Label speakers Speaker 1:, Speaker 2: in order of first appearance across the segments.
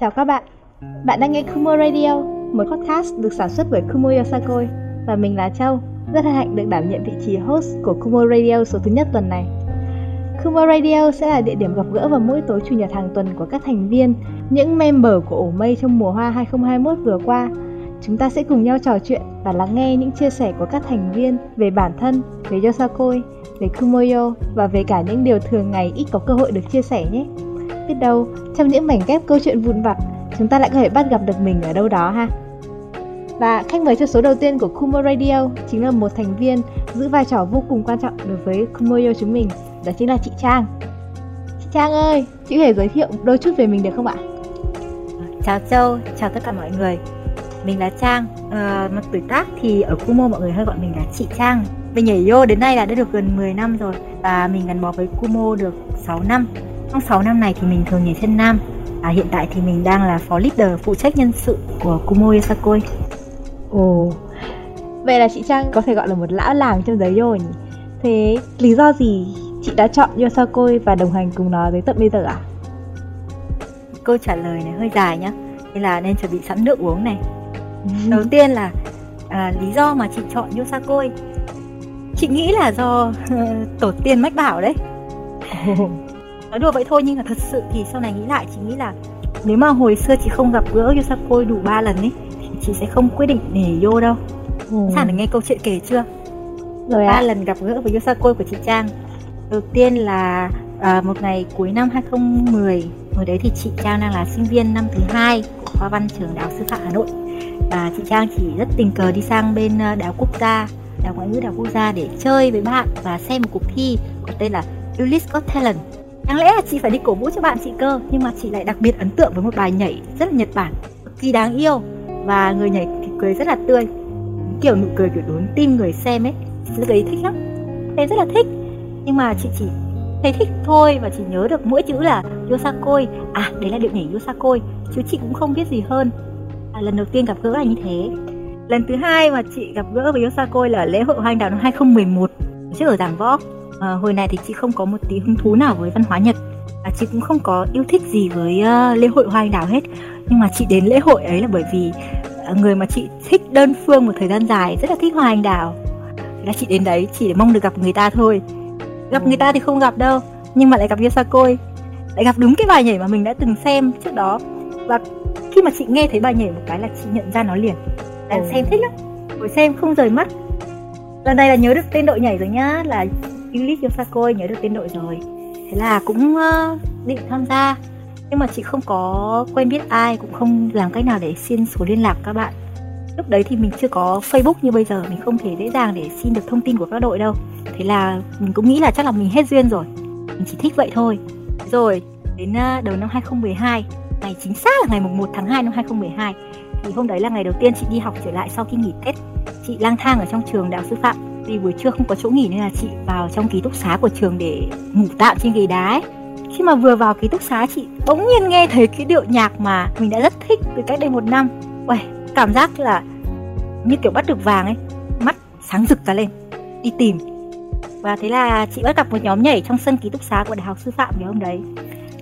Speaker 1: Chào các bạn, bạn đang nghe Kumo Radio, một podcast được sản xuất bởi Kumo Yosakoi và mình là Châu, rất hạnh được đảm nhận vị trí host của Kumo Radio số thứ nhất tuần này. Kumo Radio sẽ là địa điểm gặp gỡ vào mỗi tối chủ nhật hàng tuần của các thành viên, những member của ổ mây trong mùa hoa 2021 vừa qua. Chúng ta sẽ cùng nhau trò chuyện và lắng nghe những chia sẻ của các thành viên về bản thân, về Yosakoi, về Kumoyo và về cả những điều thường ngày ít có cơ hội được chia sẻ nhé. Biết đâu, trong những mảnh ghép câu chuyện vụn vặt, chúng ta lại có thể bắt gặp được mình ở đâu đó ha. Và khách mời cho số đầu tiên của Kumo Radio chính là một thành viên giữ vai trò vô cùng quan trọng đối với Kumoyo chúng mình, đó chính là chị Trang. Chị Trang ơi, chị có thể giới thiệu đôi chút về mình được không ạ?
Speaker 2: Chào Châu, chào tất cả mọi người. Mình là Trang, à, mặt tuổi tác thì ở Kumo mọi người hay gọi mình là chị Trang. Mình nhảy vô đến nay là đã được gần 10 năm rồi và mình gắn bó với Kumo được 6 năm. Trong 6 năm này thì mình thường nhảy chân nam. À, hiện tại thì mình đang là phó leader phụ trách nhân sự của Kumo Yosakoi.
Speaker 1: Ồ, vậy là chị Trang có thể gọi là một lão làng trong giới yo nhỉ? Thế lý do gì chị đã chọn Yosakoi và đồng hành cùng nó tới tận bây giờ ạ? À?
Speaker 2: Câu trả lời này hơi dài nhá, nên là nên chuẩn bị sẵn nước uống này. Đầu tiên là à, lý do mà chị chọn Yosakoi Chị nghĩ là do tổ tiên mách bảo đấy Nói đùa vậy thôi nhưng mà thật sự thì sau này nghĩ lại chị nghĩ là Nếu mà hồi xưa chị không gặp gỡ Yosakoi đủ 3 lần ấy Thì chị sẽ không quyết định để vô đâu. Ừ. Sẵn được nghe câu chuyện kể chưa? Rồi ba lần gặp gỡ với Yosakoi của chị Trang. Đầu tiên là à, một ngày cuối năm 2010 Hồi đấy thì chị Trang đang là sinh viên năm thứ hai của khoa văn trường Đại học Sư phạm Hà Nội. Và chị Trang chỉ rất tình cờ đi sang bên ờ, Đại học Quốc gia Đại học Ngoại ngữ Đại học Quốc gia để chơi với bạn và xem một cuộc thi có tên là Ulysses Got Talent Đáng lẽ là chị phải đi cổ vũ cho bạn chị cơ Nhưng mà chị lại đặc biệt ấn tượng với một bài nhảy rất là Nhật Bản Cực kỳ đáng yêu. Và người nhảy thì cười rất là tươi Kiểu nụ cười kiểu đốn tim người xem ấy Lúc đấy thích lắm. Em rất là thích Nhưng mà chị chỉ thấy thích thôi Và chỉ nhớ được mỗi chữ là Yosakoi. À đấy là điệu nhảy Yosakoi Chứ chị cũng không biết gì hơn. À, lần đầu tiên gặp gỡ là như thế. Lần thứ hai mà chị gặp gỡ với Yosakoi là lễ hội hoa anh đào năm 2011 trước ở giảng võ à, hồi này thì chị không có một tí hứng thú nào với văn hóa Nhật. À, chị cũng không có yêu thích gì với uh, lễ hội hoa anh đào hết. Nhưng mà chị đến lễ hội ấy là bởi vì uh, người mà chị thích đơn phương một thời gian dài rất là thích hoa anh đào. Là chị đến đấy chỉ để mong được gặp người ta thôi. Gặp người ta thì không gặp đâu nhưng mà lại gặp Yosakoi. Lại gặp đúng cái bài nhảy mà mình đã từng xem trước đó. Và khi mà chị nghe thấy bài nhảy một cái là chị nhận ra nó liền. Là ừ. xem thích lắm. Ngồi xem không rời mắt. Lần này là nhớ được tên đội nhảy rồi nhá là Ulysses Yosakoi nhớ được tên đội rồi. Thế là cũng uh, định tham gia. Nhưng mà chị không có quen biết ai cũng không làm cách nào để xin số liên lạc các bạn. Lúc đấy thì mình chưa có Facebook như bây giờ mình không thể dễ dàng để xin được thông tin của các đội đâu. Thế là mình cũng nghĩ là chắc là mình hết duyên rồi. Mình chỉ thích vậy thôi. Rồi đến uh, đầu năm 2012 ngày chính xác là ngày 1 tháng 2 năm 2012 thì hôm đấy là ngày đầu tiên chị đi học trở lại sau khi nghỉ Tết. Chị lang thang ở trong trường đại học sư phạm vì buổi trưa không có chỗ nghỉ nên là chị vào trong ký túc xá của trường để ngủ tạm trên ghế đá ấy. khi mà vừa vào ký túc xá chị bỗng nhiên nghe thấy cái điệu nhạc mà mình đã rất thích từ cách đây một năm. Uầy, cảm giác là như kiểu bắt được vàng ấy. Mắt sáng rực ra lên đi tìm. Và thế là chị bắt gặp một nhóm nhảy trong sân ký túc xá của đại học sư phạm ngày hôm đấy.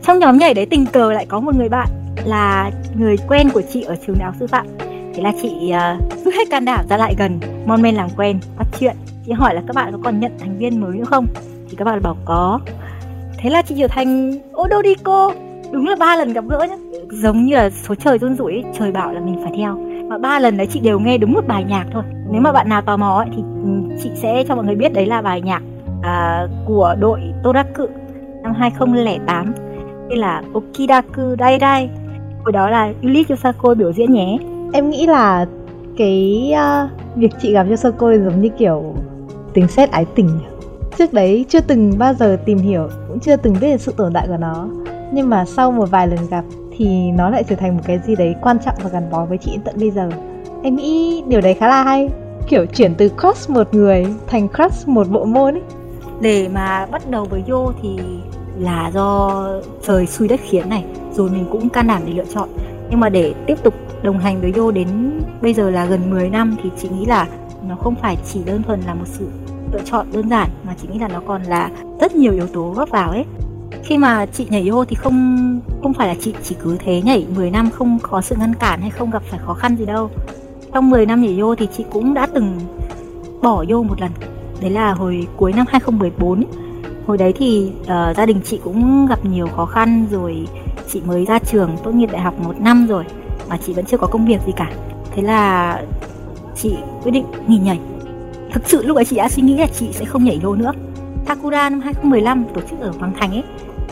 Speaker 2: Trong nhóm nhảy đấy tình cờ lại có một người bạn là người quen của chị ở trường đại học sư phạm. Thế là chị uh, hết can đảm ra lại gần mon men làm quen bắt chuyện chị hỏi là các bạn có còn nhận thành viên mới nữa không? Thì các bạn bảo có. Thế là chị trở thành Odorico đúng là ba lần gặp gỡ nhá. Giống như là số trời run rủi trời bảo là mình phải theo. Mà ba lần đấy chị đều nghe đúng một bài nhạc thôi. Nếu mà bạn nào tò mò ấy, thì ừ, chị sẽ cho mọi người biết đấy là bài nhạc à, của đội Toraku năm 2008 tên là Okidaku Dai Dai Hồi đó là Ulysses Yosako biểu diễn nhé.
Speaker 1: Em nghĩ là cái uh, việc chị gặp Yosakoi giống như kiểu tính xét ái tình Trước đấy chưa từng bao giờ tìm hiểu, cũng chưa từng biết sự tồn tại của nó. Nhưng mà sau một vài lần gặp thì nó lại trở thành một cái gì đấy quan trọng và gắn bó với chị tận bây giờ. Em nghĩ điều đấy khá là hay Kiểu chuyển từ crush một người thành crush một bộ môn ấy.
Speaker 2: Để mà bắt đầu với vô thì là do trời xui đất khiến này rồi mình cũng can đảm để lựa chọn. Nhưng mà để tiếp tục đồng hành với vô đến bây giờ là gần 10 năm thì chị nghĩ là nó không phải chỉ đơn thuần là một sự lựa chọn đơn giản mà chị nghĩ là nó còn là rất nhiều yếu tố góp vào ấy. Khi mà chị nhảy vô thì không không phải là chị chỉ cứ thế nhảy 10 năm không có sự ngăn cản hay không gặp phải khó khăn gì đâu. Trong 10 năm nhảy vô thì chị cũng đã từng bỏ vô một lần. Đấy là hồi cuối năm 2014 hồi đấy thì uh, gia đình chị cũng gặp nhiều khó khăn rồi chị mới ra trường tốt nghiệp đại học một năm rồi mà chị vẫn chưa có công việc gì cả. Thế là chị quyết định nghỉ nhảy. Thực sự lúc ấy chị đã suy nghĩ là chị sẽ không nhảy vô nữa. Takura năm 2015 tổ chức ở Hoàng Thành ấy,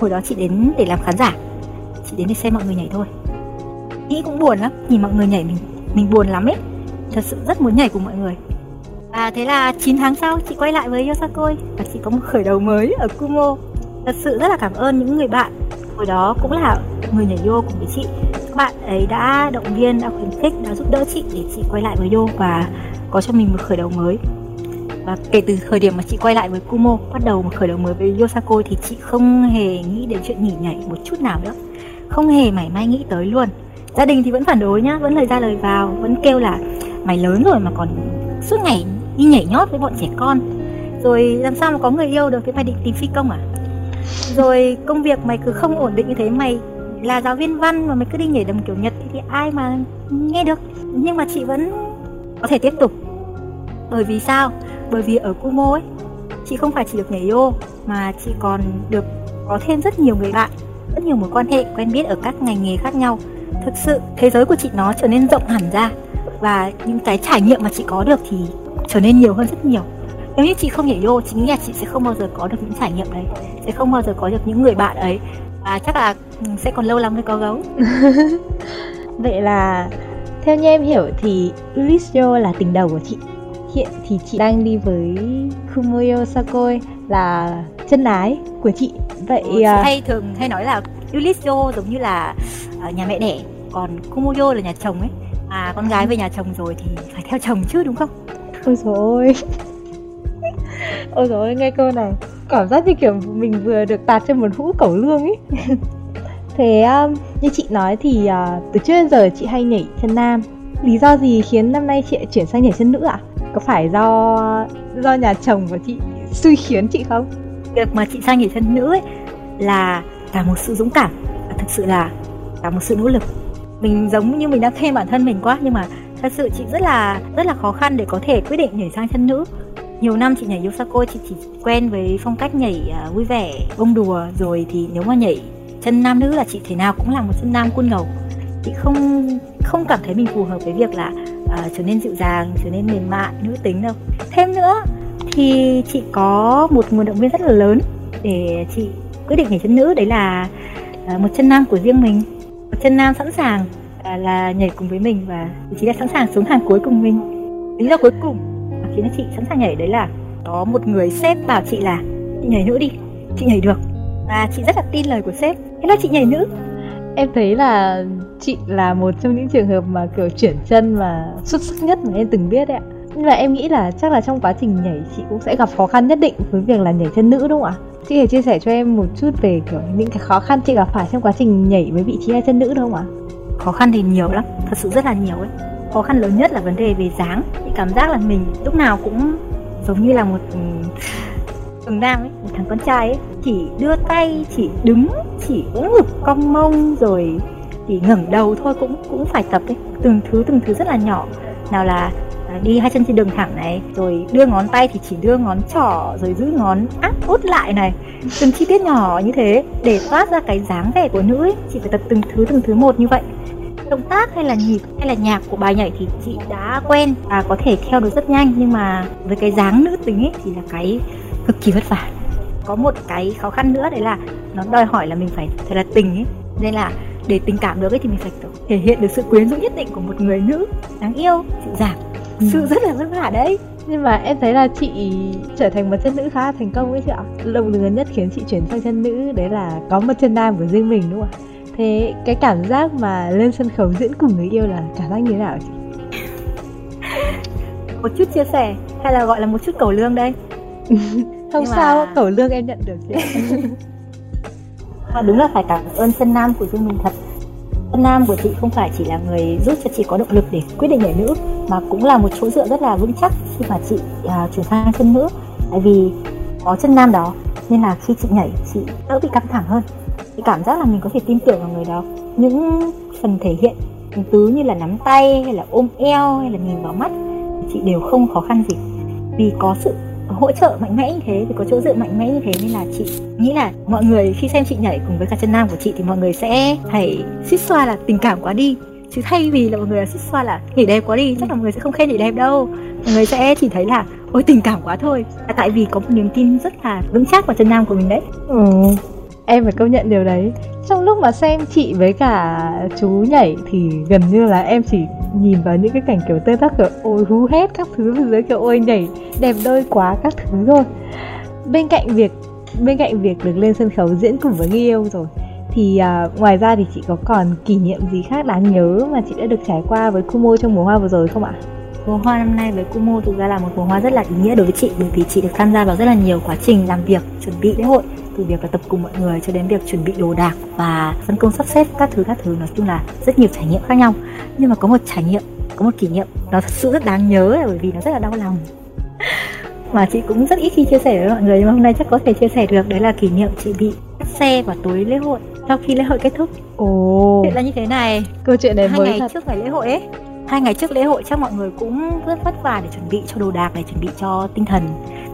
Speaker 2: hồi đó chị đến để làm khán giả. Chị đến để xem mọi người nhảy thôi. Nghĩ cũng buồn lắm, nhìn mọi người nhảy mình mình buồn lắm ấy. Thật sự rất muốn nhảy cùng mọi người. Và thế là 9 tháng sau, chị quay lại với Yosakoi và chị có một khởi đầu mới ở Kumo. Thật sự rất là cảm ơn những người bạn. Hồi đó cũng là người nhảy vô cùng với chị các bạn ấy đã động viên, đã khuyến khích, đã giúp đỡ chị để chị quay lại với yo và có cho mình một khởi đầu mới. Và kể từ thời điểm mà chị quay lại với Kumo, bắt đầu một khởi đầu mới với Yosako thì chị không hề nghĩ đến chuyện nghỉ nhảy một chút nào nữa. Không hề mảy may nghĩ tới luôn. Gia đình thì vẫn phản đối nhá, vẫn lời ra lời vào, vẫn kêu là mày lớn rồi mà còn suốt ngày đi nhảy nhót với bọn trẻ con. Rồi làm sao mà có người yêu được, thế mày định tìm phi công à? Rồi công việc mày cứ không ổn định như thế, mày là giáo viên văn mà mình cứ đi nhảy đầm kiểu nhật thì ai mà nghe được. Nhưng mà chị vẫn có thể tiếp tục. Bởi vì sao? Bởi vì ở Kumo ấy, chị không phải chỉ được nhảy ô mà chị còn được có thêm rất nhiều người bạn, rất nhiều mối quan hệ quen biết ở các ngành nghề khác nhau. Thực sự, thế giới của chị nó trở nên rộng hẳn ra và những cái trải nghiệm mà chị có được thì trở nên nhiều hơn rất nhiều. Nếu như chị không nhảy vô chính là chị sẽ không bao giờ có được những trải nghiệm đấy, sẽ không bao giờ có được những người bạn ấy và chắc là ừ, sẽ còn lâu lắm mới có gấu.
Speaker 1: Vậy là theo như em hiểu thì Ulisio là tình đầu của chị. Hiện thì chị đang đi với Kumoyo Sakoi là chân ái của chị.
Speaker 2: Vậy ừ, chị uh... hay thường hay nói là Ulisio giống như là uh, nhà mẹ đẻ còn Kumoyo là nhà chồng ấy. À con gái về nhà chồng rồi thì phải theo chồng chứ đúng không?
Speaker 1: Ôi dồi ôi. Ôi nghe câu này cảm giác như kiểu mình vừa được tạt trên một hũ cẩu lương ấy thế um, như chị nói thì uh, từ trước đến giờ chị hay nhảy chân nam. Lý do gì khiến năm nay chị chuyển sang nhảy chân nữ ạ? À? có phải do do nhà chồng của chị suy khiến chị không?
Speaker 2: Việc mà chị sang nhảy chân nữ ấy là cả một sự dũng cảm. Và thực sự là cả một sự nỗ lực. Mình giống như mình đang khen bản thân mình quá nhưng mà thật sự chị rất là rất là khó khăn để có thể quyết định nhảy sang chân nữ nhiều năm chị nhảy Yosako chị chỉ quen với phong cách nhảy uh, vui vẻ bông đùa. Rồi thì nếu mà nhảy chân nam nữ là chị thể nào cũng là một chân nam quân ngầu. Chị không không cảm thấy mình phù hợp với việc là uh, trở nên dịu dàng trở nên mềm mại nữ tính đâu. Thêm nữa thì chị có một nguồn động viên rất là lớn để chị quyết định nhảy chân nữ. Đấy là uh, một chân nam của riêng mình. Một chân nam sẵn sàng uh, là nhảy cùng với mình và chị đã sẵn sàng xuống hàng cuối cùng mình. Lý do cuối cùng khiến chị sẵn sàng nhảy đấy là có một người sếp bảo chị là chị nhảy nữ đi chị nhảy được. Và chị rất là tin lời của sếp. Thế là chị nhảy nữ.
Speaker 1: Em thấy là chị là một trong những trường hợp mà kiểu chuyển chân mà xuất sắc nhất mà em từng biết đấy ạ. Nhưng mà em nghĩ là chắc là trong quá trình nhảy chị cũng sẽ gặp khó khăn nhất định với việc là nhảy chân nữ đúng không ạ? Chị hãy chia sẻ cho em một chút về kiểu những cái khó khăn chị gặp phải trong quá trình nhảy với vị trí hai chân nữ đúng không ạ?
Speaker 2: Khó khăn thì nhiều lắm thật sự rất là nhiều ấy khó khăn lớn nhất là vấn đề về dáng. Thì cảm giác là mình lúc nào cũng giống như là một ừ, thằng nam ấy, một thằng con trai ấy, chỉ đưa tay, chỉ đứng, chỉ ưỡn ngực, cong mông, rồi chỉ ngẩng đầu thôi, cũng cũng phải tập ấy. Từng thứ từng thứ rất là nhỏ. Nào là à, đi hai chân trên đường thẳng này, rồi đưa ngón tay thì chỉ đưa ngón trỏ, rồi giữ ngón áp út lại này. Từng chi tiết nhỏ như thế để toát ra cái dáng vẻ của nữ ấy. Chỉ phải tập từng thứ từng thứ một như vậy động tác hay là nhịp hay là nhạc của bài nhảy thì chị đã quen và có thể theo được rất nhanh. Nhưng mà với cái dáng nữ tính ấy thì là cái cực kỳ vất vả. Có một cái khó khăn nữa đấy là nó đòi hỏi là mình phải thật là tình ấy. Nên là để tình cảm được ấy thì mình phải thể hiện được sự quyến rũ nhất định của một người nữ đáng yêu dịu dàng. Ừ. sự rất là vất vả đấy.
Speaker 1: Nhưng mà em thấy là chị trở thành một chân nữ khá là thành công ấy chị ạ. Động lực nhất khiến chị chuyển sang chân nữ đấy là có một chân nam của riêng mình đúng không ạ thế cái cảm giác mà lên sân khấu diễn cùng người yêu là cảm giác như thế nào chị?
Speaker 2: Một chút chia sẻ hay là gọi là một chút cầu lương đây?
Speaker 1: Không Nhưng sao mà... cầu lương em nhận được chị.
Speaker 2: Mà đúng là phải cảm ơn chân nam của riêng mình thật. Chân nam của chị không phải chỉ là người giúp cho chị có động lực để quyết định nhảy nữ mà cũng là một chỗ dựa rất là vững chắc khi mà chị à, chuyển sang chân nữ. Tại vì có chân nam đó nên là khi chị nhảy chị đỡ bị căng thẳng hơn cái cảm giác là mình có thể tin tưởng vào người đó. Những phần thể hiện tứ như là nắm tay, hay là ôm eo, hay là nhìn vào mắt, chị đều không khó khăn gì. Vì có sự hỗ trợ mạnh mẽ như thế thì có chỗ dựa mạnh mẽ như thế nên là chị nghĩ là mọi người, khi xem chị nhảy cùng với cả chân nam của chị thì mọi người sẽ phải suýt xoa là tình cảm quá đi. Chứ thay vì là mọi người suýt xoa là nhảy đẹp quá đi, chắc là mọi người sẽ không khen nhảy đẹp đâu. Mọi người sẽ chỉ thấy là, ôi, tình cảm quá thôi. Là tại vì có một niềm tin rất là vững chắc vào chân nam của mình đấy.
Speaker 1: Ừ em phải công nhận điều đấy trong lúc mà xem chị với cả chú nhảy thì gần như là em chỉ nhìn vào những cái cảnh kiểu tê tắc kiểu ôi hú hét các thứ dưới kiểu ôi nhảy đẹp đôi quá các thứ thôi bên cạnh việc bên cạnh việc được lên sân khấu diễn cùng với người yêu rồi thì uh, ngoài ra thì chị có còn kỷ niệm gì khác đáng nhớ mà chị đã được trải qua với Kumo trong mùa hoa vừa rồi không ạ?
Speaker 2: Mùa hoa năm nay với Kumo thực ra là một mùa hoa rất là ý nghĩa đối với chị bởi vì chị được tham gia vào rất là nhiều quá trình làm việc chuẩn bị lễ hội từ việc là tập cùng mọi người cho đến việc chuẩn bị đồ đạc và phân công sắp xếp các thứ các thứ. Nói chung là rất nhiều trải nghiệm khác nhau. Nhưng mà có một trải nghiệm có một kỷ niệm nó thật sự rất đáng nhớ bởi vì nó rất là đau lòng. Mà chị cũng rất ít khi chia sẻ với mọi người nhưng mà hôm nay chắc có thể chia sẻ được. Đấy là kỷ niệm chị bị xe vào tối lễ hội sau khi lễ hội kết thúc.
Speaker 1: Ồ.
Speaker 2: Chuyện là như thế này.
Speaker 1: Câu chuyện này
Speaker 2: hai
Speaker 1: mới
Speaker 2: ngày
Speaker 1: thật.
Speaker 2: trước ngày lễ hội ấy hai ngày trước lễ hội chắc mọi người cũng rất vất vả để chuẩn bị cho đồ đạc để chuẩn bị cho tinh thần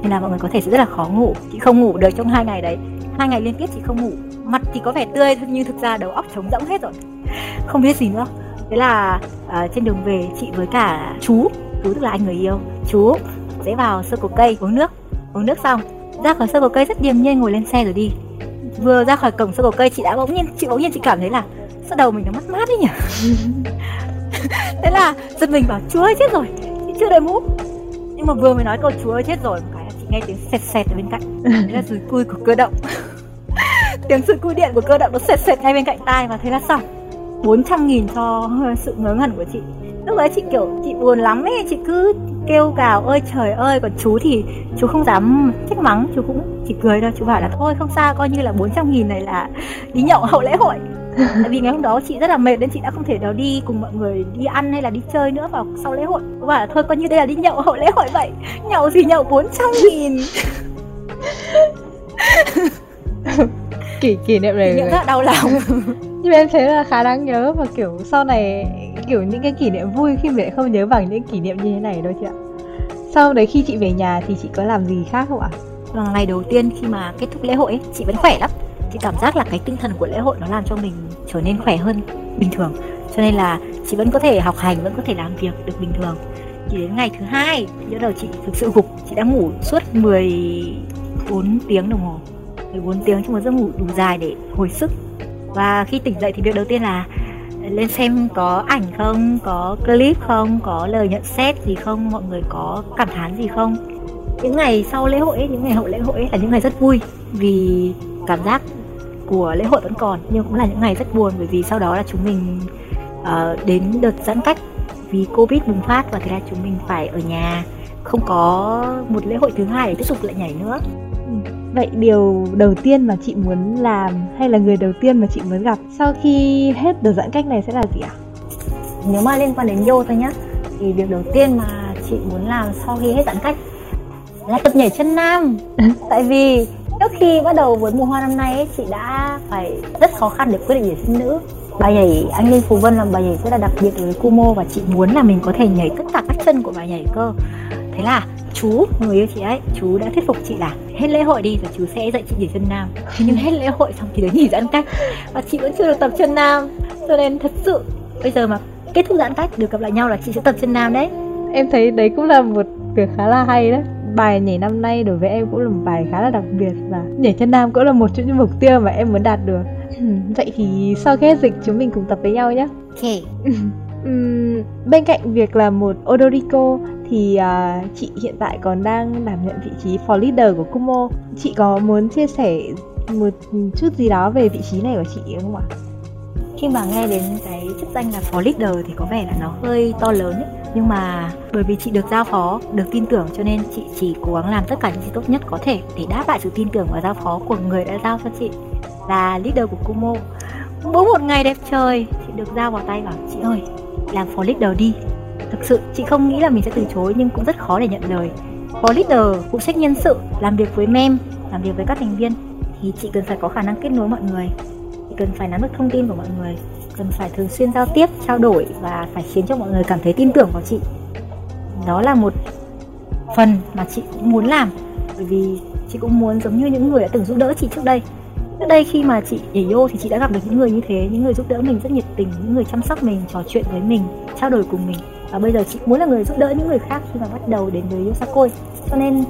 Speaker 2: nên là mọi người có thể sẽ rất là khó ngủ. Chị không ngủ được trong hai ngày đấy. Hai ngày liên tiếp chị không ngủ. Mặt thì có vẻ tươi nhưng thực ra đầu óc trống rỗng hết rồi. Không biết gì nữa. Thế là uh, trên đường về chị với cả chú chú tức là anh người yêu chú sẽ vào sơ cổ cây uống nước. Uống nước xong ra khỏi sơ cổ cây rất điềm nhiên ngồi lên xe rồi đi. Vừa ra khỏi cổng sơ cổ cây chị đã bỗng nhiên chị bỗng nhiên chị cảm thấy là sao đầu mình nó mát mát đấy nhỉ? Thế là giật mình bảo chúa ơi chết rồi. Chị chưa đội mũ. Nhưng mà vừa mới nói câu chúa ơi chết rồi nghe tiếng sẹt sẹt ở bên cạnh. Đấy là rùi cui của cơ động. Tiếng rùi cui điện của cơ động nó sẹt sẹt ngay bên cạnh tai và thế là xong. 400 nghìn cho sự ngớ ngẩn của chị. Lúc đấy chị kiểu, chị buồn lắm ấy, chị cứ kêu gào ơi trời ơi, còn chú thì chú không dám trách mắng, chú cũng chỉ cười thôi, chú bảo là, thôi không sao, coi như là 400 nghìn này là đi nhậu hậu lễ hội tại vì ngày hôm đó chị rất là mệt nên chị đã không thể nào đi cùng mọi người đi ăn hay là đi chơi nữa vào sau lễ hội. Cô bảo thôi coi như đây là đi nhậu hậu lễ hội vậy. Nhậu gì nhậu 400 nghìn.
Speaker 1: Kỷ kỷ niệm
Speaker 2: kỷ
Speaker 1: này
Speaker 2: niệm rất là đau lòng.
Speaker 1: Nhưng em thấy là khá đáng nhớ và kiểu sau này kiểu những cái kỷ niệm vui khi mình lại không nhớ bằng những kỷ niệm như thế này đâu chị ạ. Sau đấy khi chị về nhà thì chị có làm gì khác không ạ?
Speaker 2: Và ngày đầu tiên khi mà kết thúc lễ hội ấy, chị vẫn khỏe lắm chị cảm giác là cái tinh thần của lễ hội nó làm cho mình trở nên khỏe hơn bình thường. Cho nên là chị vẫn có thể học hành vẫn có thể làm việc được bình thường. Chỉ đến ngày thứ hai bắt đầu chị thực sự gục chị đã ngủ suốt 14 tiếng đồng hồ. 14 tiếng trong một giấc ngủ đủ dài để hồi sức. Và khi tỉnh dậy thì việc đầu tiên là lên xem có ảnh không có clip không có lời nhận xét gì không mọi người có cảm thán gì không. Những ngày sau lễ hội ấy, những ngày hậu lễ hội ấy là những ngày rất vui vì cảm giác của lễ hội vẫn còn nhưng cũng là những ngày rất buồn bởi vì sau đó là chúng mình uh, đến đợt giãn cách vì covid bùng phát và thế là chúng mình phải ở nhà không có một lễ hội thứ hai để tiếp tục lại nhảy nữa.
Speaker 1: Vậy điều đầu tiên mà chị muốn làm hay là người đầu tiên mà chị muốn gặp sau khi hết đợt giãn cách này sẽ là gì ạ?
Speaker 2: Nếu mà liên quan đến yo thôi nhá thì việc đầu tiên mà chị muốn làm sau khi hết giãn cách là tập nhảy chân nam. Tại vì trước khi bắt đầu với mùa hoa năm nay ấy, chị đã phải rất khó khăn để quyết định nhảy sinh nữ. Bài nhảy anh Linh Phú Vân là bài nhảy rất là đặc biệt với Kumo và chị muốn là mình có thể nhảy tất cả các chân của bài nhảy cơ. Thế là chú người yêu chị ấy chú đã thuyết phục chị là hết lễ hội đi rồi chú sẽ dạy chị nhảy chân nam. Thế nhưng hết lễ hội xong thì đến nghỉ giãn cách và chị vẫn chưa được tập chân nam. Cho nên thật sự bây giờ mà kết thúc giãn cách được gặp lại nhau là chị sẽ tập chân nam đấy.
Speaker 1: Em thấy đấy cũng là một việc khá là hay đấy bài nhảy năm nay đối với em cũng là một bài khá là đặc biệt và nhảy chân nam cũng là một trong những mục tiêu mà em muốn đạt được vậy thì sau khi hết dịch chúng mình cùng tập với nhau nhé
Speaker 2: ok
Speaker 1: Ừm, bên cạnh việc là một Odorico thì à, chị hiện tại còn đang đảm nhận vị trí for leader của Kumo. Chị có muốn chia sẻ một chút gì đó về vị trí này của chị không ạ?
Speaker 2: Khi mà nghe đến cái chức danh là phó leader thì có vẻ là nó hơi to lớn ấy. Nhưng mà bởi vì chị được giao phó, được tin tưởng cho nên chị chỉ cố gắng làm tất cả những gì tốt nhất có thể để đáp lại sự tin tưởng và giao phó của người đã giao cho chị. Là leader của Kumo. Mỗi một ngày đẹp trời, chị được giao vào tay bảo chị ơi, làm phó leader đi. Thực sự, chị không nghĩ là mình sẽ từ chối nhưng cũng rất khó để nhận lời. Phó leader, phụ trách nhân sự, làm việc với mem, làm việc với các thành viên thì chị cần phải có khả năng kết nối mọi người cần phải nắm được thông tin của mọi người, cần phải thường xuyên giao tiếp, trao đổi và phải khiến cho mọi người cảm thấy tin tưởng vào chị. Đó là một phần mà chị cũng muốn làm, bởi vì chị cũng muốn giống như những người đã từng giúp đỡ chị trước đây. Trước đây khi mà chị nhảy vô thì chị đã gặp được những người như thế, những người giúp đỡ mình rất nhiệt tình, những người chăm sóc mình, trò chuyện với mình, trao đổi cùng mình. Và bây giờ chị muốn là người giúp đỡ những người khác khi mà bắt đầu đến với Yosakoi. Cho nên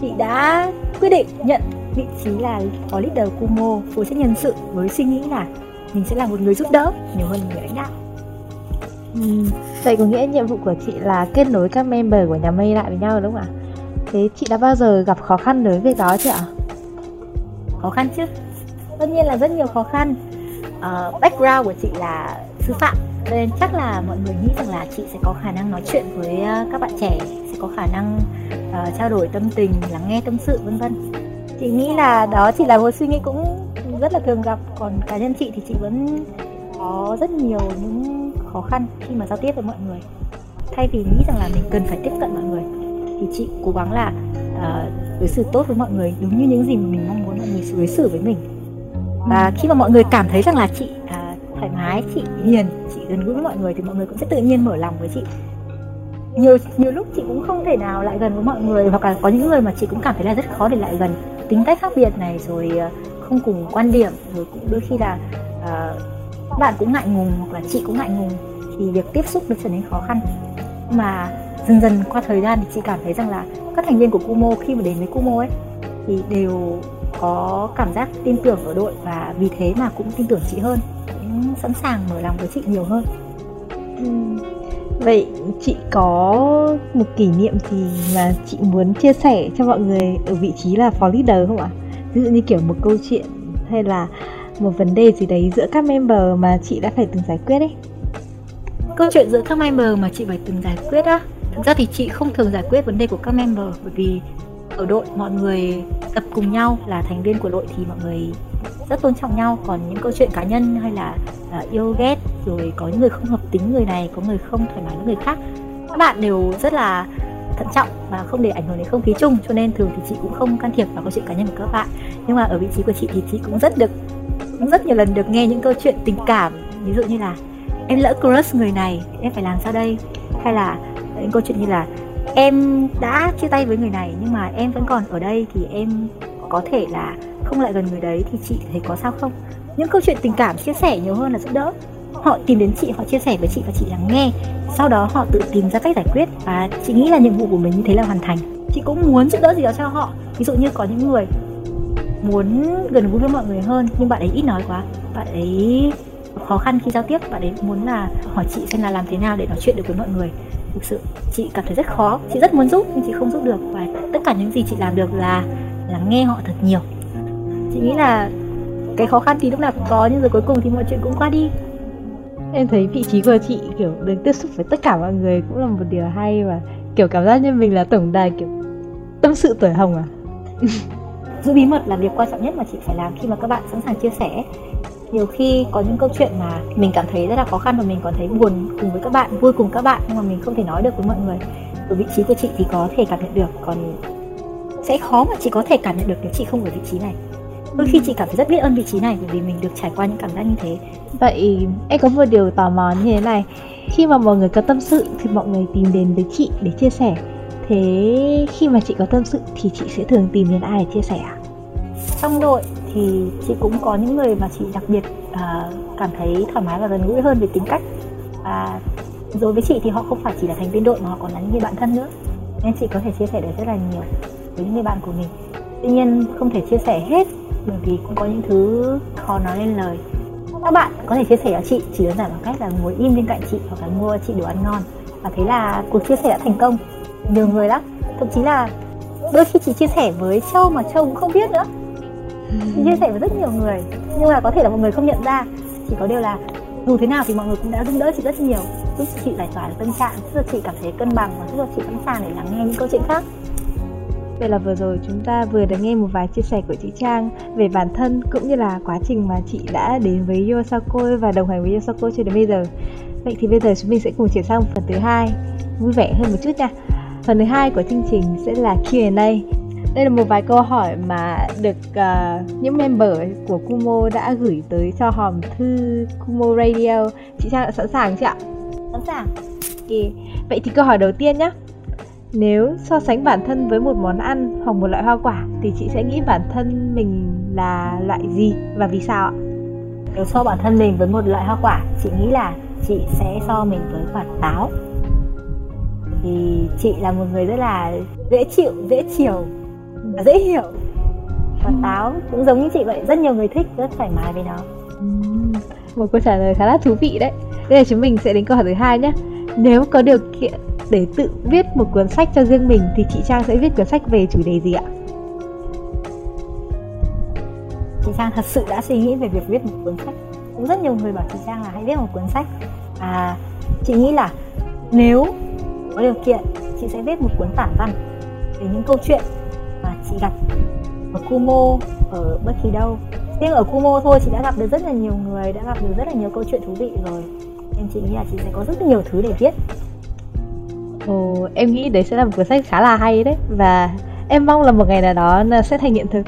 Speaker 2: chị đã quyết định nhận vị trí là phó leader Kumo phụ trách nhân sự với suy nghĩ là mình sẽ là một người giúp đỡ nhiều hơn một người lãnh đạo
Speaker 1: Ừ. Vậy có nghĩa nhiệm vụ của chị là kết nối các member của nhà mây lại với nhau đúng không ạ? Thế chị đã bao giờ gặp khó khăn đối với việc đó chưa ạ?
Speaker 2: khó khăn chứ tất nhiên là rất nhiều khó khăn uh, background của chị là sư phạm nên chắc là mọi người nghĩ rằng là chị sẽ có khả năng nói chuyện với uh, các bạn trẻ sẽ có khả năng uh, trao đổi tâm tình lắng nghe tâm sự vân vân chị nghĩ là đó chỉ là một suy nghĩ cũng rất là thường gặp còn cá nhân chị thì chị vẫn có rất nhiều những khó khăn khi mà giao tiếp với mọi người. Thay vì nghĩ rằng là mình cần phải tiếp cận mọi người thì chị cố gắng là uh, đối xử tốt với mọi người đúng như những gì mà mình mong muốn mọi người đối xử với mình. Và khi mà mọi người cảm thấy rằng là chị uh, thoải mái chị hiền chị gần gũi với mọi người thì mọi người cũng sẽ tự nhiên mở lòng với chị. Nhiều nhiều lúc chị cũng không thể nào lại gần với mọi người hoặc là có những người mà chị cũng cảm thấy là rất khó để lại gần tính cách khác biệt này rồi ờ, không cùng quan điểm rồi cũng đôi khi là uh, bạn cũng ngại ngùng hoặc là chị cũng ngại ngùng thì việc tiếp xúc nó trở nên khó khăn. Mà dần dần qua thời gian thì chị cảm thấy rằng là các thành viên của Kumo khi mà đến với Kumo ấy thì đều có cảm giác tin tưởng ở đội và vì thế mà cũng tin tưởng chị hơn cũng sẵn sàng mở lòng với chị nhiều hơn.
Speaker 1: Uhm Vậy chị có một kỷ niệm gì mà chị muốn chia sẻ cho mọi người ở vị trí là phó leader không ạ? Ví dụ như kiểu một câu chuyện hay là một vấn đề gì đấy giữa các member mà chị đã phải từng giải quyết ấy
Speaker 2: câu chuyện giữa các member mà chị phải từng giải quyết á thực ra thì chị không thường giải quyết vấn đề của các member bởi vì ở đội mọi người tập cùng nhau là thành viên của đội thì mọi người rất tôn trọng nhau còn những câu chuyện cá nhân hay là uh, yêu ghét rồi có những người không hợp tính người này, có người không thoải mái với người khác. Các bạn đều rất là thận trọng và không để ảnh hưởng đến không khí chung, cho nên thường thì chị cũng không can thiệp vào câu chuyện cá nhân của các bạn. Nhưng mà ở vị trí của chị thì chị cũng rất được, cũng rất nhiều lần được nghe những câu chuyện tình cảm. Ví dụ như là, em lỡ crush người này, em phải làm sao đây? Hay là những câu chuyện như là, em đã chia tay với người này, nhưng mà em vẫn còn ở đây thì em có thể là không lại gần người đấy. Thì chị thấy có sao không? Những câu chuyện tình cảm chia sẻ nhiều hơn là giúp đỡ họ tìm đến chị, họ chia sẻ với chị và chị lắng nghe. Sau đó họ tự tìm ra cách giải quyết và chị nghĩ là nhiệm vụ của mình như thế là hoàn thành. Chị cũng muốn giúp đỡ gì đó cho họ. Ví dụ như có những người muốn gần gũi với mọi người hơn, nhưng bạn ấy ít nói quá. Bạn ấy khó khăn khi giao tiếp, bạn ấy muốn là hỏi chị xem là làm thế nào để nói chuyện được với mọi người. Thực sự, chị cảm thấy rất khó. Chị rất muốn giúp, nhưng chị không giúp được. Và tất cả những gì chị làm được là lắng nghe họ thật nhiều. Chị nghĩ là cái khó khăn thì lúc nào cũng có, nhưng rồi cuối cùng thì mọi chuyện cũng qua đi
Speaker 1: em thấy vị trí của chị, kiểu, được tiếp xúc với tất cả mọi người cũng là một điều hay và, kiểu, cảm giác như mình là tổng đài, kiểu, tâm sự tuổi hồng à?
Speaker 2: Giữ bí mật là việc quan trọng nhất mà chị phải làm khi mà các bạn sẵn sàng chia sẻ. Nhiều khi có những câu chuyện mà mình cảm thấy rất là khó khăn và mình còn thấy buồn cùng với các bạn, vui cùng các bạn nhưng mà mình không thể nói được với mọi người. Ở vị trí của chị thì có thể cảm nhận được, còn sẽ khó mà chị có thể cảm nhận được nếu chị không ở vị trí này đôi khi chị cảm thấy rất biết ơn vị trí này bởi vì mình được trải qua những cảm giác như thế.
Speaker 1: Vậy em có một điều tò mò như thế này. Khi mà mọi người có tâm sự thì mọi người tìm đến với chị để chia sẻ. Thế khi mà chị có tâm sự thì chị sẽ thường tìm đến ai để chia sẻ ạ?
Speaker 2: Trong đội thì chị cũng có những người mà chị đặc biệt uh, cảm thấy thoải mái và gần gũi hơn về tính cách. Và đối với chị thì họ không phải chỉ là thành viên đội mà họ còn là những người bạn thân nữa. Nên chị có thể chia sẻ được rất là nhiều với những người bạn của mình. Tuy nhiên không thể chia sẻ hết bởi vì cũng có những thứ khó nói lên lời. Các bạn có thể chia sẻ cho chị, chỉ đơn giản bằng cách là ngồi im bên cạnh chị hoặc là mua chị đồ ăn ngon. Và thế là cuộc chia sẻ đã thành công. Nhiều người lắm. Thậm chí là đôi khi chị chia sẻ với châu mà châu cũng không biết nữa. Chị chia sẻ với rất nhiều người. Nhưng mà có thể là mọi người không nhận ra. Chỉ có điều là dù thế nào thì mọi người cũng đã giúp đỡ chị rất nhiều. Giúp chị giải tỏa được tâm trạng, giúp cho chị cảm thấy cân bằng và giúp cho chị sẵn sàng để lắng nghe những câu chuyện khác.
Speaker 1: Vậy là vừa rồi chúng ta vừa được nghe một vài chia sẻ của chị Trang về bản thân cũng như là quá trình mà chị đã đến với Yosako và đồng hành với Yosako cho đến bây giờ. Vậy thì bây giờ chúng mình sẽ cùng chuyển sang phần thứ hai, vui vẻ hơn một chút nha. Phần thứ hai của chương trình sẽ là Q&A. đây là một vài câu hỏi mà được uh, những member của Kumo đã gửi tới cho hòm thư Kumo Radio. Chị Trang đã sẵn sàng chưa ạ?
Speaker 2: Sẵn sàng.
Speaker 1: Ok, vậy thì câu hỏi đầu tiên nhé. Nếu so sánh bản thân với một món ăn hoặc một loại hoa quả thì chị sẽ nghĩ bản thân mình là loại gì và vì sao ạ?
Speaker 2: Nếu so bản thân mình với một loại hoa quả, chị nghĩ là chị sẽ so mình với quả táo. Thì chị là một người rất là dễ chịu, dễ chiều và dễ hiểu. Quả táo cũng giống như chị vậy, rất nhiều người thích, rất thoải mái với nó.
Speaker 1: Một câu trả lời khá là thú vị đấy. Bây giờ chúng mình sẽ đến câu hỏi thứ hai nhé. Nếu có điều kiện để tự viết một cuốn sách cho riêng mình thì chị Trang sẽ viết cuốn sách về chủ đề gì ạ?
Speaker 2: Chị Trang thật sự đã suy nghĩ về việc viết một cuốn sách. Cũng rất nhiều người bảo chị Trang là hãy viết một cuốn sách. À, chị nghĩ là nếu có điều kiện, chị sẽ viết một cuốn tản văn về những câu chuyện mà chị gặp ở Kumo, ở bất kỳ đâu. Riêng ở Kumo thôi, chị đã gặp được rất là nhiều người, đã gặp được rất là nhiều câu chuyện thú vị rồi. Nên chị nghĩ là chị sẽ có rất nhiều thứ để viết
Speaker 1: Ồ, em nghĩ đấy sẽ là một cuốn sách khá là hay đấy và em mong là một ngày nào đó nó sẽ thành hiện thực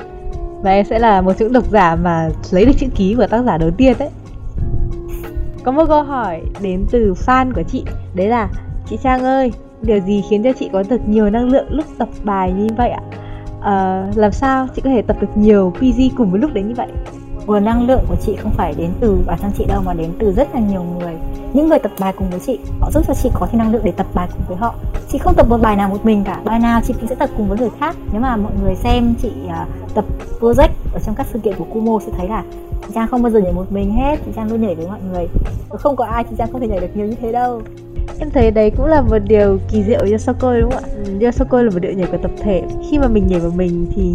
Speaker 1: và em sẽ là một những độc giả mà lấy được chữ ký của tác giả đầu tiên đấy. Có một câu hỏi đến từ fan của chị, đấy là chị Trang ơi, điều gì khiến cho chị có được nhiều năng lượng lúc tập bài như vậy ạ? À, làm sao chị có thể tập được nhiều PG cùng một lúc đến như vậy?
Speaker 2: Nguồn năng lượng của chị không phải đến từ bản thân chị đâu mà đến từ rất là nhiều người. Những người tập bài cùng với chị họ giúp cho chị có thêm năng lượng để tập bài cùng với họ. Chị không tập một bài nào một mình cả bài nào chị cũng sẽ tập cùng với người khác. Nếu mà mọi người xem chị uh, tập project ở trong các sự kiện của Kumo sẽ thấy là chị Trang không bao giờ nhảy một mình hết chị Trang luôn nhảy với mọi người. Không có ai chị Trang không thể nhảy được nhiều như thế đâu.
Speaker 1: Em thấy đấy cũng là một điều kỳ diệu cho Sokoi đúng không ạ? Ừ, do Sokoi là một điệu nhảy của tập thể Khi mà mình nhảy một mình thì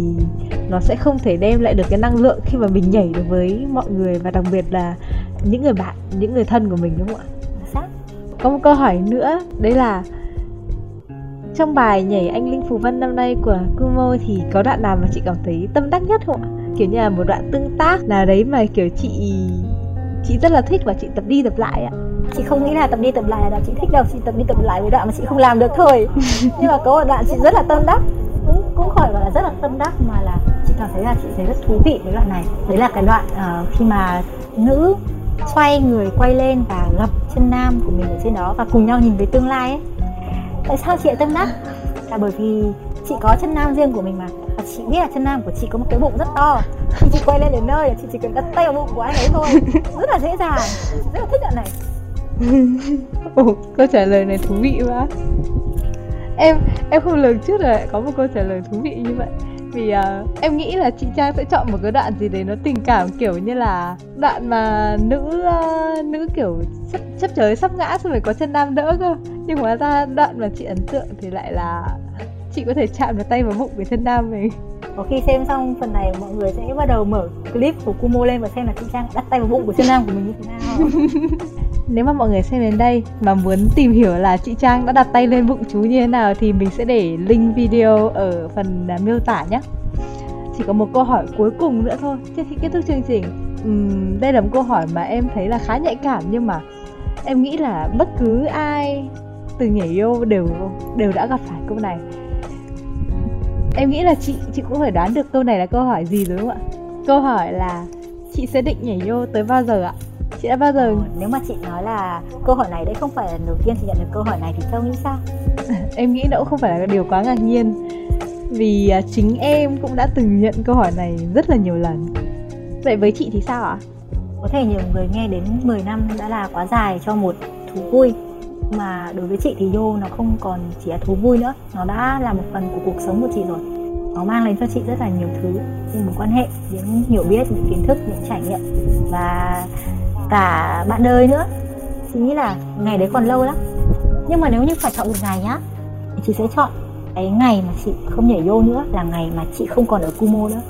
Speaker 1: nó sẽ không thể đem lại được cái năng lượng khi mà mình nhảy được với mọi người Và đặc biệt là những người bạn, những người thân của mình đúng không ạ?
Speaker 2: Xác
Speaker 1: Có một câu hỏi nữa, đấy là trong bài nhảy anh Linh Phù Vân năm nay của Kumo thì có đoạn nào mà chị cảm thấy tâm đắc nhất không ạ? Kiểu như là một đoạn tương tác là đấy mà kiểu chị chị rất là thích và chị tập đi tập lại ạ.
Speaker 2: Chị không nghĩ là tập đi tập lại là đoạn chị thích đâu chị tập đi tập lại với đoạn mà chị không làm được thôi. Nhưng mà có một đoạn chị rất là tâm đắc. Cũng cũng khỏi gọi là rất là tâm đắc mà là chị cảm thấy là chị thấy rất thú vị với đoạn này. Đấy là cái đoạn uh, khi mà nữ xoay người quay lên và gặp chân nam của mình ở trên đó và cùng nhau nhìn về tương lai ấy. Tại sao chị lại tâm đắc? Là bởi vì chị có chân nam riêng của mình mà. Và chị biết là chân nam của chị có một cái bụng rất to. Khi chị quay lên đến nơi là chị chỉ cần đặt tay vào bụng của anh ấy thôi. Rất là dễ dàng. Rất là thích đoạn này.
Speaker 1: Ồ, câu trả lời này thú vị quá. Em em không lường trước là có một câu trả lời thú vị như vậy. Vì uh, em nghĩ là chị Trang sẽ chọn một cái đoạn gì đấy nó tình cảm kiểu như là đoạn mà nữ uh, nữ kiểu chấp, chấp trời sắp ngã xong rồi có chân nam đỡ cơ. Nhưng hóa ra đoạn mà chị ấn tượng thì lại là chị có thể chạm được tay vào bụng của chân nam mình
Speaker 2: có khi xem xong phần này mọi người sẽ bắt đầu mở clip của Kumo lên và xem là chị Trang đặt tay vào bụng của chân nam của mình như thế nào
Speaker 1: Nếu mà mọi người xem đến đây mà muốn tìm hiểu là chị Trang đã đặt tay lên bụng chú như thế nào thì mình sẽ để link video ở phần à, miêu tả nhé. Chỉ có một câu hỏi cuối cùng nữa thôi trước khi kết thúc chương trình. Uhm, đây là một câu hỏi mà em thấy là khá nhạy cảm nhưng mà em nghĩ là bất cứ ai từng nhảy yêu đều đều đã gặp phải câu này. Em nghĩ là chị chị cũng phải đoán được câu này là câu hỏi gì rồi đúng không ạ? Câu hỏi là chị sẽ định nhảy vô tới bao giờ ạ? chị đã bao giờ?
Speaker 2: Ờ, nếu mà chị nói là câu hỏi này đấy không phải là lần đầu tiên chị nhận được câu hỏi này thì châu nghĩ sao?
Speaker 1: Em nghĩ nó cũng không phải là điều quá ngạc nhiên. Vì à, chính em cũng đã từng nhận câu hỏi này rất là nhiều lần. Vậy với chị thì sao ạ?
Speaker 2: Có thể nhiều người nghe đến 10 năm đã là quá dài cho một thú vui mà đối với chị thì yo nó không còn chỉ là thú vui nữa. Nó đã là một phần của cuộc sống của chị rồi. Nó mang đến cho chị rất là nhiều thứ những mối quan hệ, những hiểu biết, những kiến thức, những trải nghiệm. Và cả bạn đời nữa. Chị nghĩ là ngày đấy còn lâu lắm. Nhưng mà nếu như phải chọn một ngày nhá, thì chị sẽ chọn cái ngày mà chị không nhảy vô nữa, là ngày mà chị không còn ở Kumo nữa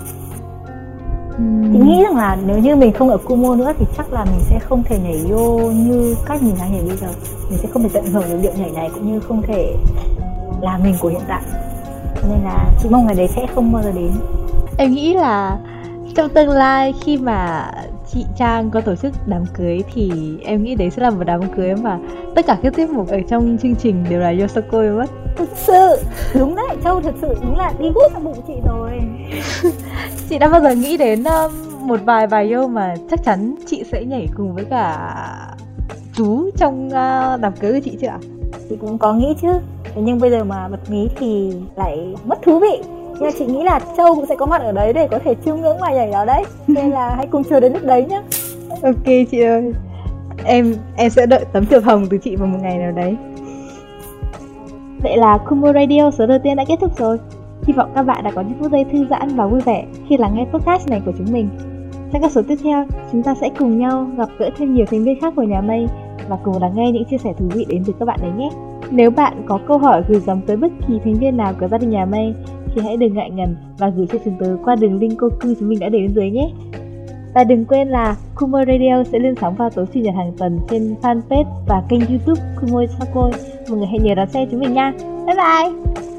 Speaker 2: chị nghĩ rằng là nếu như mình không ở Kumo nữa thì chắc là mình sẽ không thể nhảy vô như cách mình đang nhảy bây giờ. Mình sẽ không thể tận hưởng được điệu nhảy này cũng như không thể là mình của hiện tại. Nên là chị mong ngày đấy sẽ không bao giờ đến.
Speaker 1: Em nghĩ là trong tương lai khi mà chị Trang có tổ chức đám cưới thì em nghĩ đấy sẽ là một đám cưới mà tất cả các tiết mục ở trong chương trình đều là Yosakoi mất.
Speaker 2: Thực sự, đúng đấy, Châu thật sự đúng là đi gút vào bụng chị rồi
Speaker 1: Chị đã bao giờ nghĩ đến um, một vài bài yêu mà chắc chắn chị sẽ nhảy cùng với cả chú trong uh, đám cưới của chị chưa ạ?
Speaker 2: Chị cũng có nghĩ chứ. Thế nhưng bây giờ mà bật mí thì lại mất thú vị. Nhưng mà chị nghĩ là Châu cũng sẽ có mặt ở đấy để có thể chiêm ngưỡng bài nhảy đó đấy. Nên là hãy cùng chờ đến lúc đấy nhá.
Speaker 1: Ok chị ơi. Em em sẽ đợi tấm thiệp hồng từ chị vào một ngày nào đấy. Vậy là Kumo Radio số đầu tiên đã kết thúc rồi Hy vọng các bạn đã có những phút giây thư giãn và vui vẻ khi lắng nghe podcast này của chúng mình Trong các số tiếp theo, chúng ta sẽ cùng nhau gặp gỡ thêm nhiều thành viên khác của nhà mây và cùng lắng nghe những chia sẻ thú vị đến từ các bạn đấy nhé. Nếu bạn có câu hỏi gửi gắm tới bất kỳ thành viên nào của gia đình nhà mây thì hãy đừng ngại ngần và gửi cho chúng tôi qua đường link cô cư chúng mình đã để bên dưới nhé. Và đừng quên là Kumo Radio sẽ lên sóng vào tối chủ nhật hàng tuần trên fanpage và kênh youtube Kumo Sakoi. Mọi người hãy nhớ đón xem chúng mình nha. Bye bye!